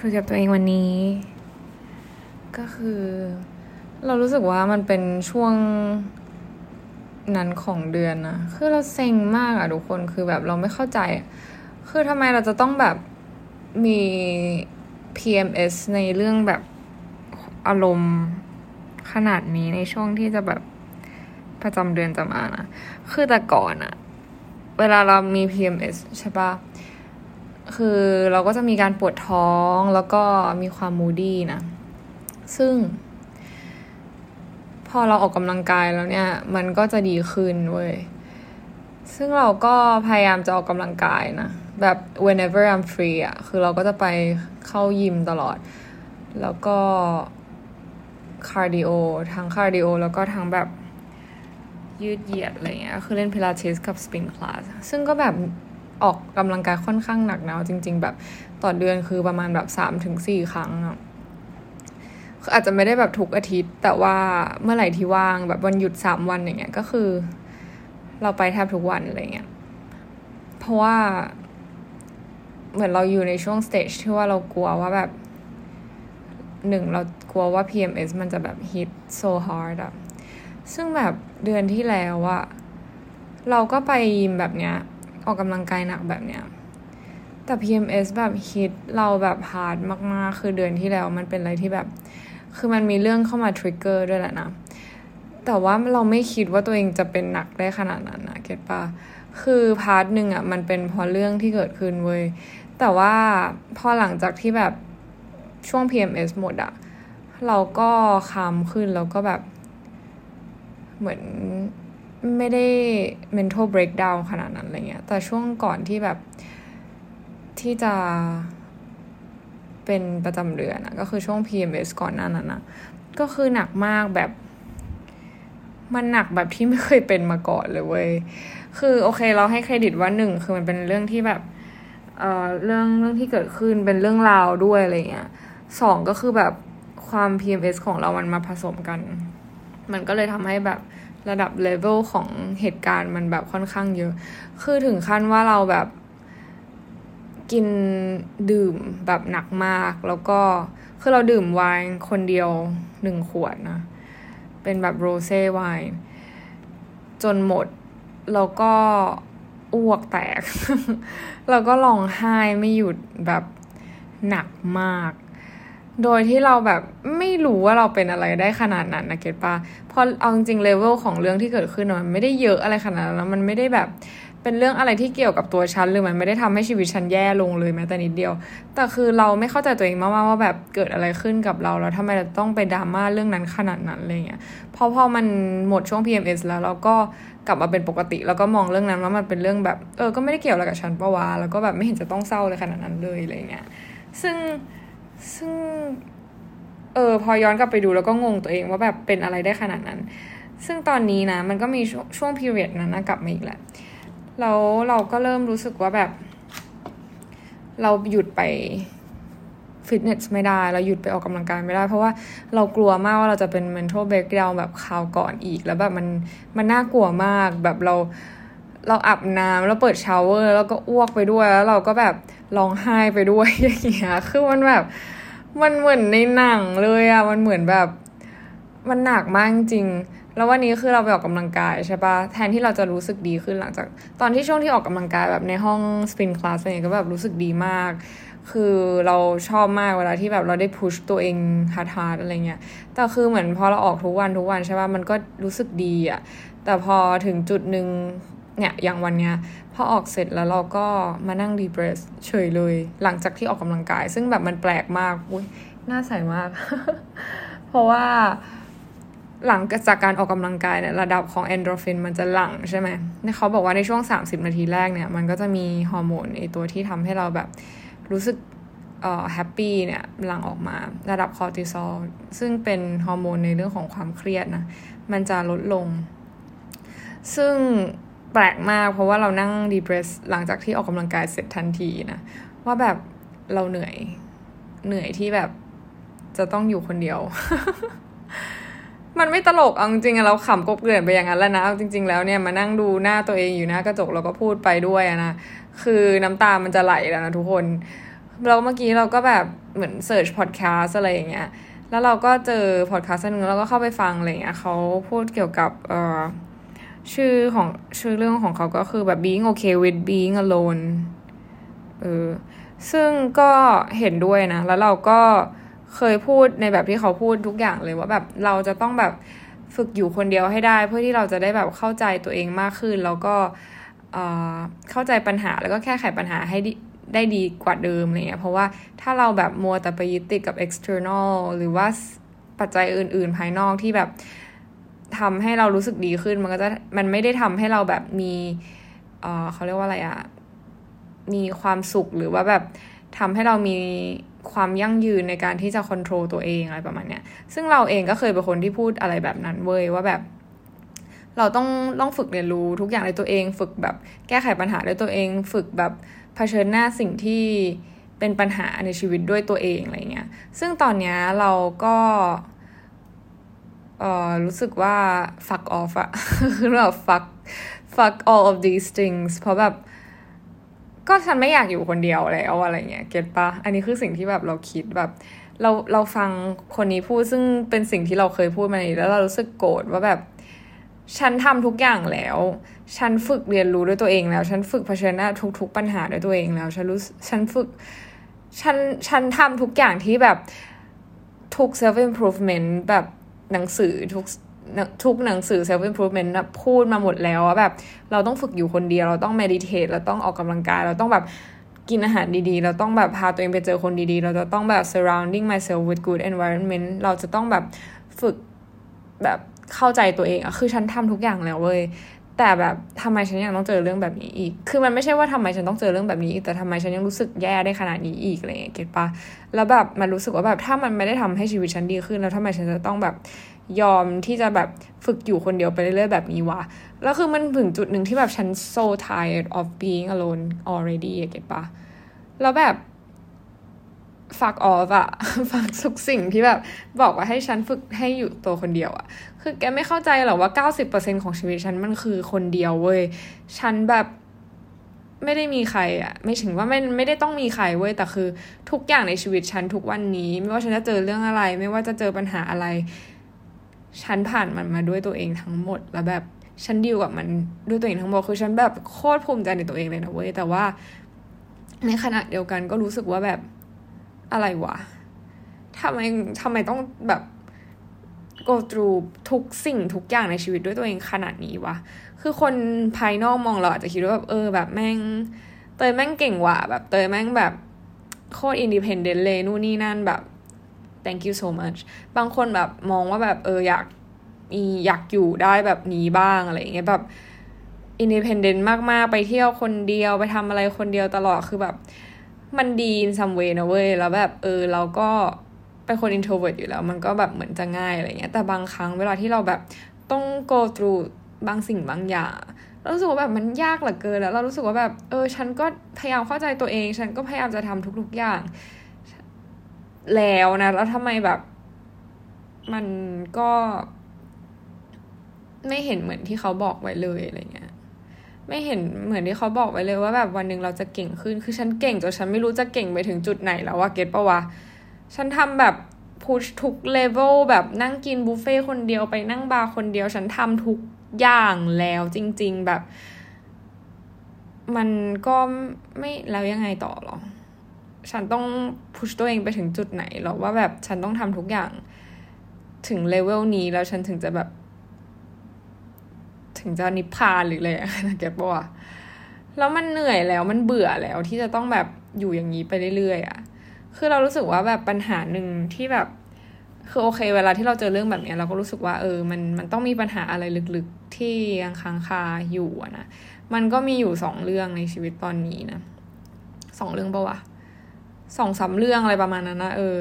คุยกับตัวเองวันนี้ ก็คือ เรารู้สึกว่ามันเป็นช่วงนั้นของเดือนนะคือเราเซ็งมากอะทุกคนคือแบบเราไม่เข้าใจ คือทำไมเราจะต้องแบบมี PMS ในเรื่องแบบอารมณ์ขนาดนี้ในช่วงที่จะแบบประจำเดือนจะมานะ คือแต่ก่อนอะเวลาเรามี PMS ใช่ปะ คือเราก็จะมีการปวดท้องแล้วก็มีความ moody นะ ซึ่ง พอเราออกกำลังกายแล้วเนี่ย มันก็จะดีขึ้นเว้ย ซึ่งเราก็พยายามจะออกกำลังกายนะ แบบ whenever I'm free อะคือเราก็จะไปเข้ายิมตลอด แล้วก็ cardio ทั้ง cardio แล้วก็ทั้งแบบยืดเหยียดอะไรเงี้ย คือเล่นพิลาทิสกับ spin class ซึ่งก็แบบ ออกกำลังกายค่อนข้างหนักนะจริง ๆ แบบต่อเดือนคือประมาณแบบสามถึงสี่ครั้งอะคืออาจจะไม่ได้แบบทุกอาทิตย์ แต่ว่าเมื่อไหร่ที่ว่างแบบวันหยุดสามวันอย่างเงี้ยก็คือ เราไปแทบทุกวันอะไรเงี้ยเพราะว่าเหมือนเราอยู่ในช่วงสเตจที่ว่าเรากลัวว่าแบบหนึ่งเรากลัวว่า PMS มันจะแบบ hit so hard อะซึ่งแบบเดือนที่แล้วอะเราก็ไปยิมแบบเนี้ย ออกกำลังกายหนักแบบเนี้ยแต่ PMS แบบฮิตเราแบบ hard มาก ๆ คือเดือนที่แล้วมันเป็นอะไรที่แบบ คือมันมีเรื่องเข้ามา trigger ด้วยแหละนะ แต่ว่าเราไม่คิดว่าตัวเองจะเป็นหนักได้ขนาดนั้นนะ get ปะคือ part หนึ่งอะมันเป็นเพราะเรื่องที่เกิดขึ้นเว้ย แต่ว่าพอหลังจากที่แบบช่วง PMS หมดอะ เราก็คามขึ้นแล้วก็แบบเหมือน ไม่ได้ mental breakdown ขนาดนั้นอะไรเงี้ย แต่ช่วงก่อนที่แบบที่จะเป็นประจำเดือนอะก็คือช่วง PMS ก่อนหน้านั้นนะก็คือหนักมากแบบ มันหนักแบบที่ไม่เคยเป็นมาก่อนเลยเว้ย คือโอเคเราให้เครดิตว่าหนึ่งคือมันเป็นเรื่องที่แบบเอ่อเรื่องเรื่องที่เกิดขึ้นเป็นเรื่องราวด้วยอะไรเงี้ยสองก็คือแบบความ PMS ของเรามันมาผสมกัน มันก็เลยทำให้แบบ ระดับเลเวลของเหตุการณ์มันแบบค่อนข้างเยอะ คือถึงขั้นว่าเราแบบกินดื่มแบบหนักมาก แล้วก็คือเราดื่มไวน์คนเดียวหนึ่งขวดนะ เป็นแบบโรเซ่ไวน์จนหมด แล้วก็อ้วกแตก แล้วก็ร้องไห้ไม่หยุดแบบหนักมาก โดยที่เราแบบไม่รู้ว่าเราเป็นอะไรได้ขนาดนั้นนะเกตปะเพราะเอาจริงเลเวลของเรื่องที่เกิดขึ้นมันไม่ได้เยอะอะไรขนาดนั้นแล้วมันไม่ได้แบบเป็นเรื่องอะไรที่เกี่ยวกับตัวฉันหรือมันไม่ได้ทำให้ชีวิตฉันแย่ลงเลยแม้แต่นิดเดียว แต่คือเราไม่เข้าใจตัวเองมากๆว่าแบบเกิดอะไรขึ้นกับเราแล้วทำไมเราต้องไปดราม่าเรื่องนั้นขนาดนั้นอะไรเงี้ยพอพอมันหมดช่วง PMS แล้วเราก็กลับมาเป็นปกติ แล้วก็มองเรื่องนั้นว่ามันเป็นเรื่องแบบเออก็ไม่ได้เกี่ยวอะไรกับฉันปะวะแล้วก็แบบไม่เห็นจะต้องเศร้าเลยขนาดนั้นเลยอะไรเงี้ยซึ่ง ซึ่ง เออพอย้อนกลับไปดูแล้วก็งงตัวเองว่าแบบเป็นอะไรได้ขนาดนั้น ซึ่งตอนนี้นะ มันก็มีช่วงพีเรียดนั้นนะกลับมาอีกแหละแล้วเราก็เริ่มรู้สึกว่าแบบ เราหยุดไปฟิตเนสไม่ได้ เราหยุดไปออกกำลังกายไม่ได้ เพราะว่าเรากลัวมากว่าเราจะเป็น mental breakdown แบบคราวก่อนอีก แล้วแบบมันมันน่ากลัวมากแบบเราเราอาบน้ำแล้วเปิด shower แล้วก็อ้วกไปด้วยแล้วเราก็แบบร้องไห้ไปด้วยอย่างเงี้ยคือมันแบบ มันเหมือนในหนังเลยอะมันเหมือนแบบ มันหนักมากจริง แล้ววันนี้คือเราไปออกกำลังกายใช่ปะแทนที่เราจะรู้สึกดีขึ้นหลังจาก ตอนที่ช่วงที่ออกกำลังกายแบบในห้อง spin class เนี่ยก็แบบรู้สึกดีมาก คือเราชอบมากเวลาที่แบบเราได้ push ตัวเอง hard hard อะไรเงี้ย แต่คือเหมือนพอเราออกทุกวันทุกวันใช่ปะมันก็รู้สึกดีอะแต่พอถึงจุดหนึ่ง เนี่ยอย่างวันเนี้ยพอออกเสร็จแล้วเราก็มานั่ง depress เฉยเลย หลังจากที่ออกกำลังกาย ซึ่งแบบมันแปลกมากอุ้ยน่าใส่มาก เพราะว่าหลังจากการออกกำลังกายเนี่ยระดับของเอ็นดอร์ฟินมันจะหลั่งใช่ไหมเขาบอกว่าในช่วง 30 นาทีแรกเนี่ย มันก็จะมีฮอร์โมนไอตัวที่ทำให้เราแบบรู้สึกเอ่อ happy เนี่ยหลั่งออกมาระดับคอร์ติซอลซึ่งเป็นฮอร์โมนในเรื่องของความเครียดนะ มันจะลดลง ซึ่ง แปลกมาก เพราะว่าเรานั่ง depress หลังจากที่ออกกำลังกายเสร็จทันทีนะ ว่าแบบเราเหนื่อย เหนื่อยที่แบบจะต้องอยู่คนเดียว มันไม่ตลกเอาจริงๆเราขำกลบเกลื่อนไปอย่างนั้นแล้วนะเอาจริง ๆ แล้วเนี่ยมานั่งดูหน้าตัวเองอยู่หน้ากระจกแล้วก็พูดไปด้วยนะคือน้ำตามันจะไหลแล้วนะทุกคนเราเมื่อกี้เราก็แบบเหมือนเสิร์ชพอดแคสอะไรอย่างเงี้ยแล้วเราก็เจอพอดแคสต์นึงแล้วก็เข้าไปฟังอะไรเงี้ยเขาพูดเกี่ยวกับเอ่อ ชื่อของชื่อเรื่องของเขาก็คือแบบ being okay with being alone เออซึ่งก็เห็นด้วยนะ แล้วเราก็เคยพูดในแบบที่เขาพูดทุกอย่างเลยว่าแบบเราจะต้องแบบฝึกอยู่คนเดียวให้ได้ เพื่อที่เราจะได้แบบเข้าใจตัวเองมากขึ้น แล้วก็เข้าใจปัญหาแล้วก็แก้ไขปัญหาให้ได้ดีกว่าเดิมอะไรเงี้ยเพราะว่าถ้าเราแบบมัวแต่ไปยึดติดกับ external หรือว่าปัจจัยอื่น ๆ ภายนอกที่แบบ ทำให้เรารู้สึกดีขึ้น มันก็จะมันไม่ได้ทำให้เราแบบมีเออเขาเรียกว่าอะไรอะมีความสุขหรือว่าแบบทำให้เรามีความยั่งยืนในการที่จะควบคุมตัวเองอะไรประมาณเนี้ย ซึ่งเราเองก็เคยเป็นคนที่พูดอะไรแบบนั้นเว้ยว่าแบบ เราต้องต้องฝึกเรียนรู้ทุกอย่างในตัวเอง ฝึกแบบแก้ไขปัญหาด้วยตัวเอง ฝึกแบบเผชิญหน้าสิ่งที่เป็นปัญหาในชีวิตด้วยตัวเองอะไรเงี้ย ซึ่งตอนเนี้ยเราก็ เออรู้สึกว่า fuck off อะคือแบบ fuck fuck all of these things เพราะแบบ ก็ฉันไม่อยากอยู่คนเดียวแล้วอะไรเงี้ย เก็ตปะ อันนี้คือสิ่งที่แบบเราคิดแบบ เราเราฟังคนนี้พูดซึ่งเป็นสิ่งที่เราเคยพูดมาแล้วเรารู้สึกโกรธว่าแบบ ฉันทำทุกอย่างแล้ว ฉันฝึกเรียนรู้ด้วยตัวเองแล้ว ฉันฝึกเผชิญหน้าทุก ๆ ปัญหาด้วยตัวเองแล้ว ฉันรู้ ฉันฝึก ฉัน ฉันทำทุกอย่างที่แบบทุก self improvement แบบ หนังสือทุกทุกหนังสือ self improvement พูดมาหมดแล้วว่าแบบ เราต้องฝึกอยู่คนเดียว เราต้อง meditate เราต้องออกกำลังกาย เราต้องแบบกินอาหารดีๆ เราต้องแบบพาตัวเองไปเจอคนดีๆ เราจะต้องแบบ surrounding myself with good environment เราจะต้องแบบฝึกแบบเข้าใจตัวเองอะคือฉันทำทุกอย่างแล้วเว้ย แต่แบบทำไมฉันยังต้องเจอเรื่องแบบนี้อีก คือมันไม่ใช่ว่าทำไมฉันต้องเจอเรื่องแบบนี้อีก แต่ทำไมฉันยังรู้สึกแย่ได้ขนาดนี้อีกอะไรเงี้ยเก็ตปะแล้วแบบมันรู้สึกว่าแบบถ้ามันไม่ได้ทำให้ชีวิตฉันดีขึ้น แล้วทำไมฉันจะต้องแบบยอมที่จะแบบฝึกอยู่คนเดียวไปเรื่อยๆแบบนี้วะ แล้วคือมันถึงจุดหนึ่งที่แบบฉัน so tired of being alone already เก็ตปะแล้วแบบฟักออฟอะฟักทุกสิ่งที่แบบบอกว่าให้ฉันฝึกให้อยู่ตัวคนเดียวอะ คือแกไม่เข้าใจหรอว่าเก้าสิบเปอร์เซ็นของชีวิตฉันมันคือคนเดียวเว้ย ฉันแบบไม่ได้มีใครอะไม่ถึงว่าไม่ไม่ได้ต้องมีใครเว้ย แต่คือทุกอย่างในชีวิตฉันทุกวันนี้ ไม่ว่าฉันจะเจอเรื่องอะไร ไม่ว่าจะเจอปัญหาอะไร ฉันผ่านมันมาด้วยตัวเองทั้งหมด แล้วแบบฉันดีวกับมันด้วยตัวเองทั้งหมด คือฉันแบบโคตรภูมิใจในตัวเองเลยนะเว้ย แต่ว่า ในขณะเดียวกันก็รู้สึกว่าแบบอะไรวะทำไมทำไมต้องแบบ go through ทุกสิ่งทุกอย่างในชีวิตด้วยตัวเองขนาดนี้วะ คือคนภายนอกมองเราอาจจะคิดว่าแบบเออแบบแม่ง เตยแม่งเก่งว่ะแบบเตยแม่งแบบโคตร independent เลยนู่นนี่นั่นแบบ thank you so much บางคนแบบมองว่าแบบเอออยากมีอยากอยู่ได้แบบนี้บ้างอะไรเงี้ยแบบ independent มากๆ ไปเที่ยวคนเดียวไปทำอะไรคนเดียวตลอดคือแบบ มันดี in some way นะเว้ย แล้วแบบเออเราก็ เป็นคน introvert อยู่แล้ว มันก็แบบเหมือนจะง่ายอะไรเงี้ยแต่บางครั้งเวลาที่เราแบบต้อง go through บางสิ่งบางอย่างเรารู้สึกว่าแบบมันยากเหลือเกินแล้ว เรารู้สึกว่าแบบเออ ฉันก็พยายามเข้าใจตัวเอง ฉันก็พยายามจะทำทุกๆอย่าง แล้วนะ แล้วทำไมแบบ มันก็ ไม่เห็นเหมือนที่เขาบอกไว้เลยอะไรเงี้ยไม่เห็นเหมือนที่เขาบอกไว้เลยว่าแบบวันหนึ่งเราจะเก่งขึ้น คือฉันเก่งจนฉันไม่รู้จะเก่งไปถึงจุดไหนแล้วว่าเก็ตปะวะ ฉันทำแบบพุชทุกเลเวลแบบนั่งกินบุฟเฟ่คนเดียวไปนั่งบาร์คนเดียว ฉันทำทุกอย่างแล้วจริง ๆแบบ มันก็ไม่แล้วยังไงต่อหรอ ฉันต้องพุชตัวเองไปถึงจุดไหนหรอว่าแบบฉันต้องทำทุกอย่างถึงเลเวลนี้แล้วฉันถึงจะแบบ ถึงจะนิพพานหรืออะไรนะแกบอกว่าแล้วมันเหนื่อยแล้วมันเบื่อแล้วที่จะต้องแบบอยู่อย่างนี้ไปเรื่อยๆอะ่ะ คือเรารู้สึกว่าแบบปัญหาหนึ่งที่แบบคือโอเค เวลาที่เราเจอเรื่องแบบนี้เราก็รู้สึกว่าเออมันมันต้องมีปัญหาอะไรลึกๆที่ยังค้างคาอยู่นะมันก็มีอยู่สองเรื่องในชีวิตตอนนี้นะสองเรื่องปะวะสองสาเรื่องอะไรประมาณนั้นนะเออ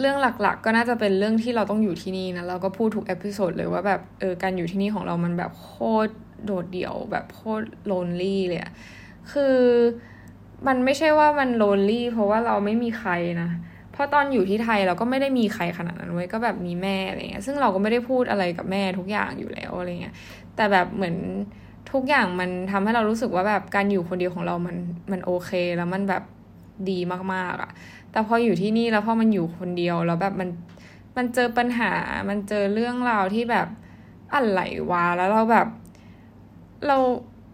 เรื่องหลักๆ ก็น่าจะเป็นเรื่องที่เราต้องอยู่ที่นี่นะเราก็พูดทุก episode เลยว่าแบบเออการอยู่ที่นี่ของเรามันแบบโคตรโดดเดี่ยวแบบโคตร lonely เลยอะคือ มันไม่ใช่ว่ามัน lonely เพราะว่าเราไม่มีใครนะเพราะตอนอยู่ที่ไทยเราก็ไม่ได้มีใครขนาดนั้นเว้ยก็แบบมีแม่อะไรเงี้ยซึ่งเราก็ไม่ได้พูดอะไรกับแม่ทุกอย่างอยู่แล้วอะไรเงี้ยแต่แบบเหมือนทุกอย่างมันทำให้เรารู้สึกว่าแบบการอยู่คนเดียวของเรามันมันโอเคแล้วมันแบบดีมากๆอะแต่พออยู่ที่นี่แล้วพอมันอยู่คนเดียวแล้วแบบมันมันเจอปัญหา มันเจอเรื่องราวที่แบบอะไรวะแล้วเราแบบเรา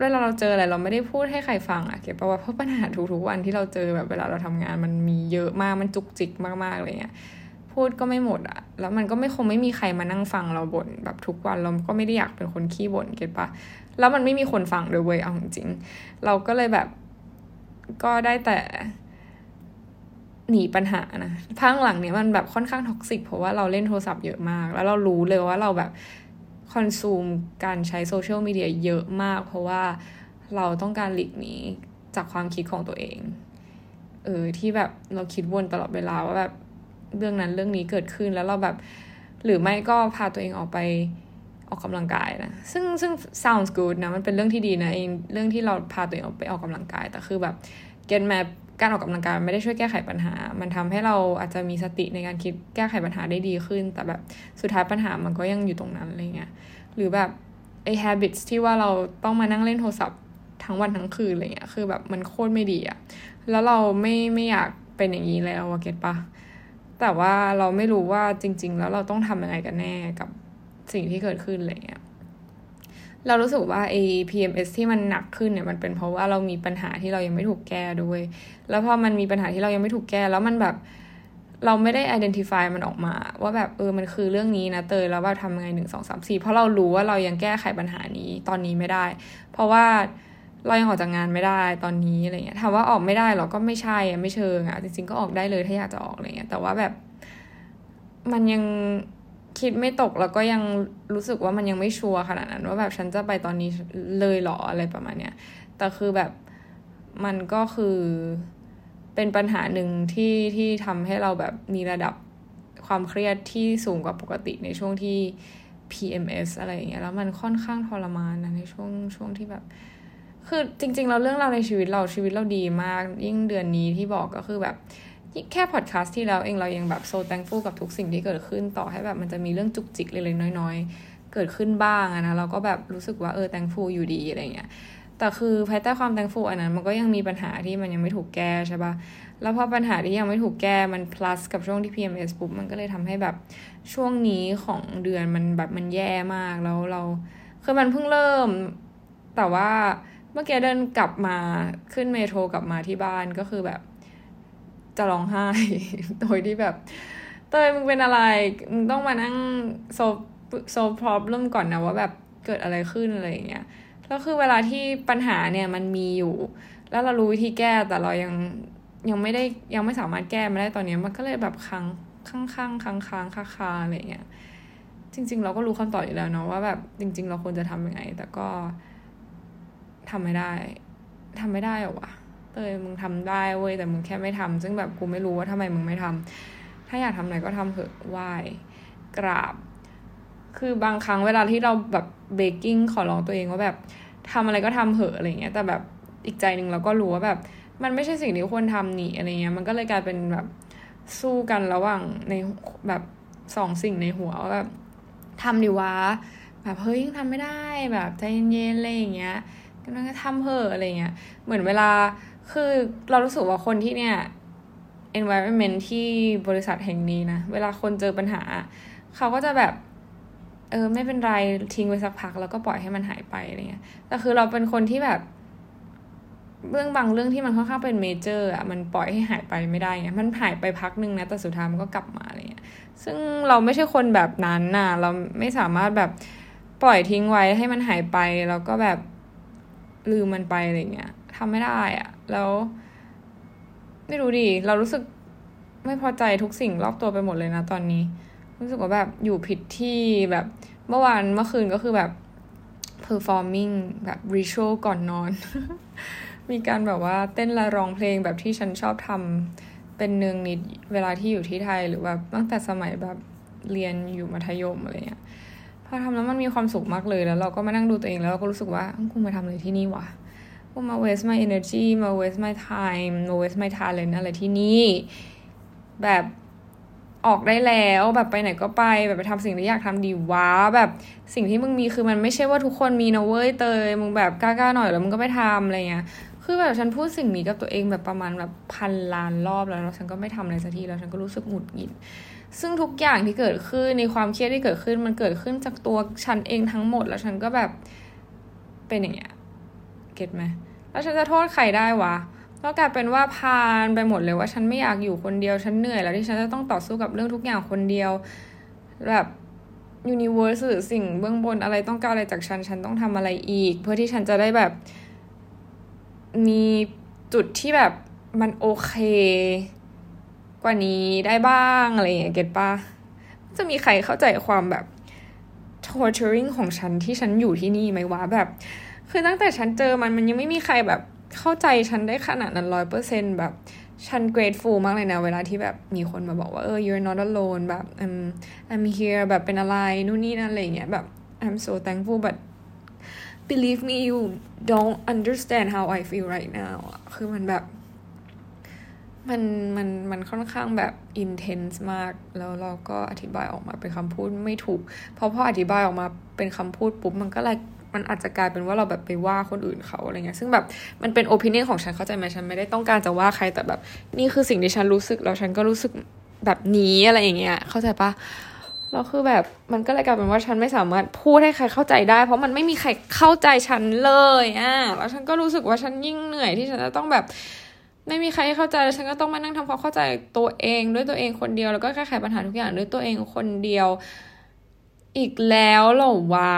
เวลาเราเจออะไรเราไม่ได้พูดให้ใครฟังอะเก็บปะว่าเพราะปัญหาทุกๆวันที่เราเจอแบบเวลาเราทำงานมันมีเยอะมากมันจุกจิกมากๆอะไรเงี้ยพูดก็ไม่หมดอะแล้วมันก็ไม่คงไม่มีใครมานั่งฟังเราบ่นแบบทุกวันเราก็ไม่ได้อยากเป็นคนขี้บ่นเก็ตปะแล้วมันไม่มีคนฟังเลยเว้ยเอาจริงเราก็เลยแบบก็ได้แต่หนีปัญหานะพักหลังเนี้ยมันแบบค่อนข้าง toxic เพราะว่าเราเล่นโทรศัพท์เยอะมาก แล้วเรารู้เลยว่าเราแบบ consume การใช้โซเชียลมีเดียเยอะมาก เพราะว่าเราต้องการหลีกหนีจากความคิดของตัวเอง เออที่แบบเราคิดวนตลอดเวลาว่าแบบเรื่องนั้นเรื่องนี้เกิดขึ้นแล้วเราแบบ หรือไม่ก็พาตัวเองออกไปออกกำลังกายนะ ซึ่งซึ่ง sounds good นะ มันเป็นเรื่องที่ดีนะเองเรื่องที่เราพาตัวเองออกไปออกกำลังกาย แต่คือแบบ get map การออกกำลังกายไม่ได้ช่วยแก้ไขปัญหา มันทำให้เราอาจจะมีสติในการคิดแก้ไขปัญหาได้ดีขึ้น แต่แบบสุดท้ายปัญหามันก็ยังอยู่ตรงนั้นอะไรเงี้ย หรือแบบไอ้ habits ที่ว่าเราต้องมานั่งเล่นโทรศัพท์ทั้งวันทั้งคืนอะไรเงี้ย คือแบบมันโคตรไม่ดีอะแล้วเราไม่ไม่อยากเป็นอย่างนี้แล้วเก็ตปะแต่ว่าเราไม่รู้ว่าจริง ๆ แล้วเราต้องทำยังไงกันแน่กับสิ่งที่เกิดขึ้นอะไรเงี้ย เรารู้สึกว่าไอ้ PMS ที่มันหนักขึ้นเนี่ยมันเป็นเพราะว่าเรามีปัญหาที่เรายังไม่ถูกแก้ด้วย แล้วพอมันมีปัญหาที่เรายังไม่ถูกแก้ แล้วมันแบบเราไม่ได้ identify มันออกมา ว่าแบบเออมันคือเรื่องนี้นะเตยแล้วว่าทำไงหนึ่งสองสามสี่เพราะเรารู้ว่าเรายังแก้ไขปัญหานี้ตอนนี้ไม่ได้ เพราะว่าเรายังออกจากงานไม่ได้ตอนนี้อะไรเงี้ยถามว่าออกไม่ได้หรอก็ไม่ใช่ไม่เชิงอะจริงๆก็ออกได้เลยถ้าอยากจะออกอะไรเงี้ยแต่ว่าแบบมันยัง คิดไม่ตกแล้วก็ยังรู้สึกว่ามันยังไม่ชัวร์ขนาดนั้น ว่าแบบฉันจะไปตอนนี้เลยหรออะไรประมาณเนี้ยแต่คือแบบมันก็คือเป็นปัญหาหนึ่งที่ที่ทำให้เราแบบมีระดับความเครียดที่สูงกว่าปกติในช่วงที่ PMS อะไรอย่างเงี้ยแล้วมันค่อนข้างทรมานนะในช่วงช่วงที่แบบ คือจริงๆเราเรื่องเราในชีวิตเราชีวิตเราดีมาก ยิ่งเดือนนี้ที่บอกก็คือแบบ แค่พอดแคสต์ที่แล้วเองเรายังแบบโซแตงฟูกับทุกสิ่งที่เกิดขึ้นต่อให้แบบมันจะมีเรื่องจุกจิกเล็กๆน้อย ๆ เกิดขึ้นบ้างนะเราก็แบบรู้สึกว่าเออแตงฟูอยู่ดีอะไรเงี้ยแต่คือภายใต้ความแตงฟูอันนั้นมันก็ยังมีปัญหาที่มันยังไม่ถูกแก้ใช่ปะแล้วพอปัญหาที่ยังไม่ถูกแก้มัน plus กับช่วงที่ PMS ปุ๊บมันก็เลยทำให้แบบช่วงนี้ของเดือนมันแบบมันแย่มากแล้วเราคือมันเพิ่งเริ่ม แต่ว่าเมื่อกี้เดินกลับมาขึ้นเมโทรกลับมาที่บ้านก็คือแบบ จะร้องไห้ โดยที่แบบเตยมึงเป็นอะไร มึงต้องมานั่งโซโซพรอบเริ่มก่อนนะว่าแบบเกิดอะไรขึ้นอะไรอย่างเงี้ยแล้วคือเวลาที่ปัญหาเนี่ยมันมีอยู่ แล้วเรารู้วิธีแก้แต่เรายังยังไม่ได้ยังไม่สามารถแก้มาได้ตอนนี้มันก็เลยแบบค้างค้างค้างค้างค้างคาคาอะไรเงี้ยจริง ๆ เราก็รู้คำตอบอยู่แล้วเนาะว่าแบบจริง ๆ เราควรจะทำยังไง แต่ก็ทำไม่ได้ทำไม่ได้หรอวะ เตยมึงทำได้เว้ยแต่มึงแค่ไม่ทำซึ่งแบบกูไม่รู้ว่าทำไมมึงไม่ทำถ้าอยากทำอะไรก็ทำเถอะไหว้กราบ คือบางครั้งเวลาที่เราแบบเบกกิ้งขอร้องตัวเองว่าแบบทำอะไรก็ทำเถอะอะไรเงี้ยแต่แบบอีกใจหนึ่งเราก็รู้ว่าแบบ มันไม่ใช่สิ่งที่ควรทำนี่อะไรเงี้ยมันก็เลยกลายเป็นแบบสู้กันระหว่างในแบบสองสิ่งในหัวว่าแบบทำดีวะแบบเฮ้ยยังทำไม่ได้แบบใจเย็นๆอะไรอย่างเงี้ยกำลังจะทำเถอะอะไรเงี้ยเหมือนเวลา คือเรารู้สึกว่าคนที่เนี่ย environment ที่บริษัทแห่งนี้นะ เวลาคนเจอปัญหา เขาก็จะแบบ เออ ไม่เป็นไร ทิ้งไว้สักพัก แล้วก็ปล่อยให้มันหายไปอะไรเงี้ยแต่คือเราเป็นคนที่แบบ เรื่องบางเรื่องที่มันค่อนข้างเป็นเมเจอร์อะมันปล่อยให้หายไปไม่ได้ไงมันหายไปพักนึงนะแต่สุดท้ายมันก็กลับมาอะไรเงี้ยซึ่งเราไม่ใช่คนแบบนั้นน่ะ เราไม่สามารถแบบปล่อยทิ้งไว้ให้มันหายไป แล้วก็แบบลืมมันไปอะไรเงี้ย ทำไม่ได้อะแล้ว ไม่รู้ดิเรารู้สึกไม่พอใจทุกสิ่งรอบตัวไปหมดเลยนะตอนนี้ รู้สึกว่าแบบอยู่ผิดที่แบบเมื่อวานเมื่อคืนก็คือแบบ performing แบบ ritual ก่อนนอน มีการแบบว่าเต้นละร้องเพลงแบบที่ฉันชอบทำเป็นเนืองนิดเวลาที่อยู่ที่ไทยหรือแบบตั้งแต่สมัยแบบเรียนอยู่มัธยมอะไรเงี้ยพอทำแล้วมันมีความสุขมากเลยแล้ว เราก็มานั่งดูตัวเองแล้วเราก็รู้สึกว่ากูมาทำอะไรที่นี่วะ กูมา waste my energy มา waste my time มา waste my talent อะไรที่นี่แบบออกได้แล้วแบบไปไหนก็ไปแบบไปทำสิ่งที่อยากทำดีว้าแบบสิ่งที่มึงมีคือมันไม่ใช่ว่าทุกคนมีนะเว้ยเตยมึงแบบกล้าๆหน่อยแล้วมึงก็ไปทำอะไรเงี้ยคือแบบฉันพูดสิ่งนี้กับตัวเองแบบประมาณแบบพันล้านรอบแล้วแล้วฉันก็ไม่ทำอะไรสักทีแล้วฉันก็รู้สึกหงุดหงิดซึ่งทุกอย่างที่เกิดขึ้นในความเครียดที่เกิดขึ้นมันเกิดขึ้นจากตัวฉันเองทั้งหมดแล้วฉันก็แบบเป็นอย่างเงี้ย เก็ตไหมแล้วฉันจะโทษใครได้วะก็กลายเป็นว่าพานไปหมดเลยว่าฉันไม่อยากอยู่คนเดียวฉันเหนื่อยแล้วที่ฉันจะต้องต่อสู้กับเรื่องทุกอย่างคนเดียว แบบยูนิเวอร์สหรือสิ่งเบื้องบนอะไรต้องการอะไรจากฉัน ฉันต้องทำอะไรอีก เพื่อที่ฉันจะได้แบบ มีจุดที่แบบมันโอเค กว่านี้ได้บ้างอะไรอย่างเงี้ยเก็ตปะจะมีใครเข้าใจความแบบ torturing ของฉันที่ฉันอยู่ที่นี่ไหมวะแบบ คือตั้งแต่ฉันเจอมันมันยังไม่มีใครแบบเข้าใจฉันได้ขนาดนั้นร้อยเปอร์เซ็นแบบฉัน grateful มากเลยนะ เวลาที่แบบมีคนมาบอกว่าเออ you're not alone แบบ I'm I'm here แบบเป็นอะไรนู่นนี่นั่นอะไรเงี้ยแบบ I'm so thankful but believe me you don't understand how I feel right now คือมันแบบ มันมันมันค่อนข้างแบบ intense มาก แล้วเราก็อธิบายออกมาเป็นคำพูดไม่ถูก เพราะพออธิบายออกมาเป็นคำพูดปุ๊บมันก็เลย มันอาจจะกลายเป็นว่าเราแบบไปว่าคนอื่นเขาอะไรเงี้ยซึ่งแบบมันเป็นโอปิเนียนของฉันเข้าใจไหมฉันไม่ได้ต้องการจะว่าใครแต่แบบ นี่คือสิ่งที่ฉันรู้สึกแล้วฉันก็รู้สึกแบบนี้อะไรอย่างเงี้ยเข้าใจปะแล้วคือแบบมันก็เลยกลายเป็นว่าฉันไม่สามารถพูดให้ใครเข้าใจได้ เพราะมันไม่มีใครเข้าใจฉันเลยอะแล้วฉันก็รู้สึกว่าฉันยิ่งเหนื่อยที่ฉันจะต้องแบบ ไม่มีใครเข้าใจแล้วฉันก็ต้องมานั่งทำความเข้าใจตัวเองด้วยตัวเองคนเดียวแล้วก็แก้ไขปัญหาทุกอย่างด้วยตัวเองคนเดียว อีกแล้วเหรอวะ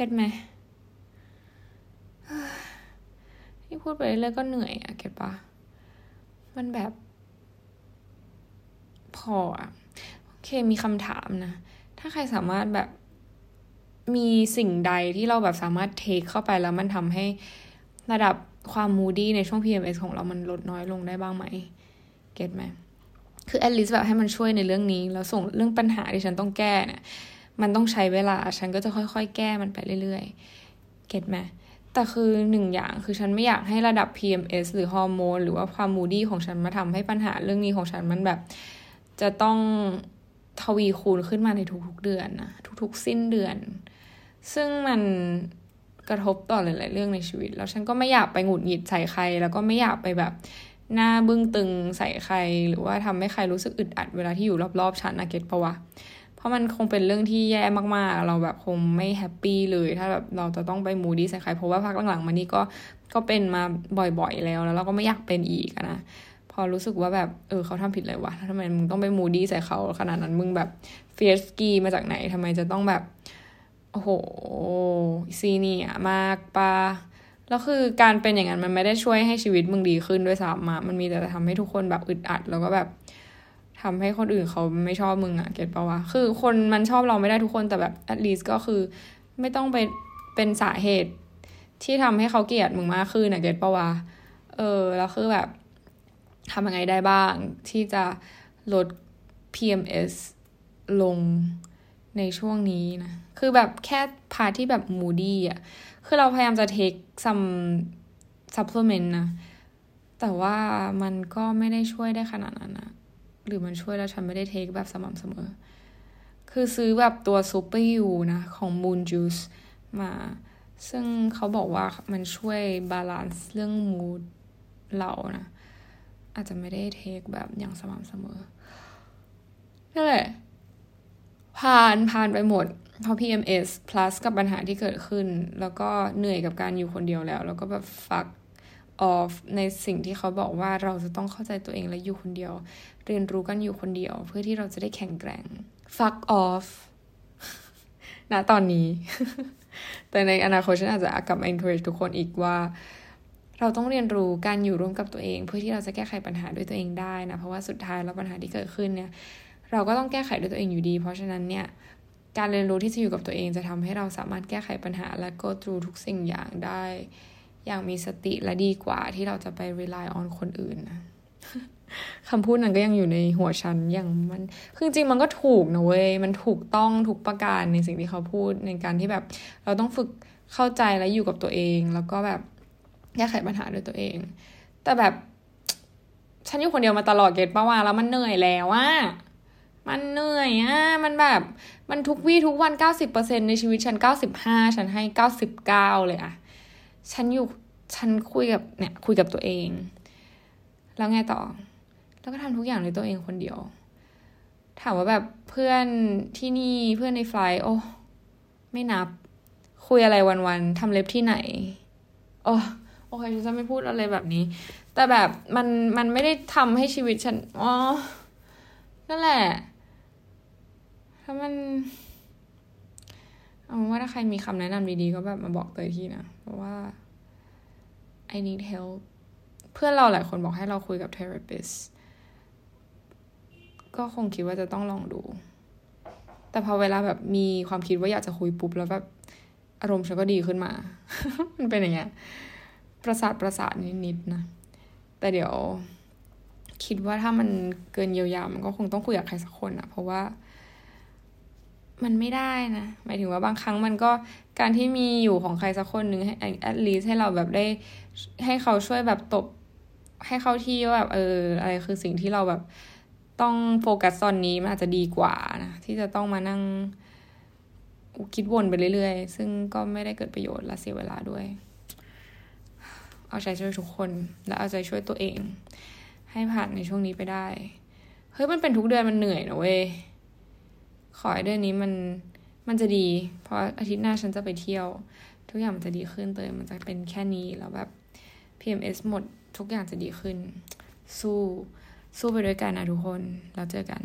เก็ตไหมที่พูดไปเรื่อยก็เหนื่อยอะเก็ตปะมันแบบ พออะโอเคมีคำถามนะ ถ้าใครสามารถแบบมีสิ่งใดที่เราแบบสามารถเทคเข้าไปแล้วมันทำให้ระดับความ moody ในช่วง PMS ของเรามันลดน้อยลงได้บ้างไหม get ไหม คือ at least แบบให้มันช่วยในเรื่องนี้ แล้วส่วนเรื่องปัญหาที่ฉันต้องแก้เนี่ย มันต้องใช้เวลา ฉันก็จะค่อยๆ แก้มันไปเรื่อยๆ get ไหมแต่คือหนึ่งอย่างคือฉันไม่อยากให้ระดับ PMS หรือฮอร์โมน หรือว่าความ moody ของฉันมาทำให้ปัญหาเรื่องนี้ของฉันมันแบบ จะต้องทวีคูณขึ้นมาในทุกๆเดือนนะทุกๆ สิ้นเดือน ซึ่งมันกระทบต่อหลายๆเรื่องในชีวิต แล้วฉันก็ไม่อยากไปหงุดหงิดใส่ใคร แล้วก็ไม่อยากไปแบบหน้าบึ้งตึงใส่ใคร หรือว่าทำให้ใครรู้สึกอึดอัดเวลาที่อยู่รอบๆฉันนะ get ปะวะ เพราะมันคงเป็นเรื่องที่แย่มากๆ เราแบบคงไม่ happy เลย ถ้าแบบเราจะต้องไป moody ใส่ใครเพราะว่าพักหลังๆมานี่ก็ก็เป็นมาบ่อยๆแล้ว แล้วเราก็ไม่อยากเป็นอีกนะพอรู้สึกว่าแบบเออเขาทำผิดไรวะทำไมมึงต้องไป moody ใส่เขาขนาดนั้นมึงแบบเฟียสกีมาจากไหนทำไมจะต้องแบบโอ้โหซีนี่อะมากปะแล้วคือการเป็นอย่างนั้นมันไม่ได้ช่วยให้ชีวิตมึงดีขึ้นด้วยซ้ำมันมีแต่จะทำให้ทุกคนแบบอึดอัด แล้วก็แบบ ทำให้คนอื่นเขาไม่ชอบมึงอะเก็ตปะวะคือคนมันชอบเราไม่ได้ทุกคนแต่แบบ at least ก็คือ ไม่ต้องไปเป็นสาเหตุที่ทำให้เขาเกลียดมึงมากขึ้นอะเก็ตปะวะเออแล้วคือแบบทำยังไงได้บ้างที่จะลด PMS ลงในช่วงนี้นะ คือแบบแค่พาร์ตที่แบบ moody อะคือเราพยายามจะ take some supplement นะ แต่ว่ามันก็ไม่ได้ช่วยได้ขนาดนั้นนะ หรือมันช่วยแล้วฉันไม่ได้ take แบบสม่ำเสมอ คือซื้อแบบตัว SuperYou นะ ของ Moon Juice มา ซึ่งเขาบอกว่ามันช่วย balance เรื่อง mood เรานะ อาจจะไม่ได้ take แบบอย่างสม่ำเสมอนั่นแหละผ่านผ่านไปหมดเพราะ PMS plus กับปัญหาที่เกิดขึ้น แล้วก็เหนื่อยกับการอยู่คนเดียวแล้ว แล้วก็แบบ fuck off ในสิ่งที่เขาบอกว่าเราจะต้องเข้าใจตัวเองและอยู่คนเดียว เรียนรู้การอยู่คนเดียว เพื่อที่เราจะได้แข็งแกร่ง fuck off ณตอนนี้ แต่ในอนาคตฉันอาจจะกลับมา encourage ทุกคนอีกว่า เราต้องเรียนรู้การอยู่ร่วมกับตัวเอง เพื่อที่เราจะแก้ไขปัญหาด้วยตัวเองได้นะ เพราะว่าสุดท้ายแล้วปัญหาที่เกิดขึ้นเนี่ย เราก็ต้องแก้ไขด้วยตัวเองอยู่ดี เพราะฉะนั้นเนี่ยการเรียนรู้ที่จะอยู่กับตัวเองจะทำให้เราสามารถแก้ไขปัญหาและ go through ทุกสิ่งอย่างได้ อย่างมีสติและดีกว่าที่เราจะไป rely on คนอื่นนะคำพูดนั้นก็ยังอยู่ในหัวฉันอย่างมันคือจริงมันก็ถูกนะเว้ย มันถูกต้องทุกประการในสิ่งที่เขาพูดในการที่แบบ เราต้องฝึกเข้าใจและอยู่กับตัวเอง แล้วก็แบบแก้ไขปัญหาด้วยตัวเอง แต่แบบ ฉันอยู่คนเดียวมาตลอดเกตป้าว่าแล้วมันเหนื่อยแล้วอะมันเหนื่อยอะมันแบบมันทุกวี่ทุกวันเก้าสิบเปอร์เซ็นในชีวิตฉันเก้าสิบห้าฉันให้เก้าสิบเก้าเลยอะ ฉันอยู่ฉันคุยกับเนี่ยคุยกับตัวเอง แล้วไงต่อ แล้วก็ทำทุกอย่างในตัวเองคนเดียว ถามว่าแบบเพื่อนที่นี่เพื่อนในไฟล์โอ้ไม่นับ คุยอะไรวันๆทำเล็บที่ไหนโอ้โอเคฉันจะไม่พูดอะไรแบบนี้ แต่แบบมันมันไม่ได้ทำให้ชีวิตฉัน อ๋อ นั่นแหละถ้ามัน เอาว่าถ้าใครมีคำแนะนำดีๆ ก็แบบมาบอกเตยทีนะ เพราะว่า I need help เพื่อนเราหลายคนบอกให้เราคุยกับ therapist ก็คงคิดว่าจะต้องลองดู แต่พอเวลาแบบมีความคิดว่าอยากจะคุยปุ๊บแล้วแบบอารมณ์ฉันก็ดีขึ้นมา มันเป็นอย่างเงี้ย ประสาทประสาทนิดๆนะ แต่เดี๋ยว คิดว่าถ้ามันเกินเยียวยา มันก็คงต้องคุยกับใครสักคนอะเพราะว่า มันไม่ได้นะ หมายถึงว่าบางครั้งมันก็การที่มีอยู่ของใครสักคนหนึ่งให้ at least ให้เราแบบได้ ให้เขาช่วยแบบตบ ให้เขาที่ว่าแบบเอออะไรคือสิ่งที่เราแบบต้องโฟกัสตอนนี้มันอาจจะดีกว่านะที่จะต้องมานั่งคิดวนไปเรื่อยๆ ซึ่งก็ไม่ได้เกิดประโยชน์และเสียเวลาด้วย เอาใจช่วยทุกคน และเอาใจช่วยตัวเอง ให้ผ่านในช่วงนี้ไปได้ เฮ้ยมันเป็นทุกเดือนมันเหนื่อยนะเว้ย ขอให้เดือนนี้มันมันจะดี เพราะอาทิตย์หน้าฉันจะไปเที่ยว ทุกอย่างมันจะดีขึ้นเตยมันจะเป็นแค่นี้แล้วแบบ PMS หมดทุกอย่างจะดีขึ้น สู้ สู้ไปด้วยกันนะทุกคน แล้วเจอกัน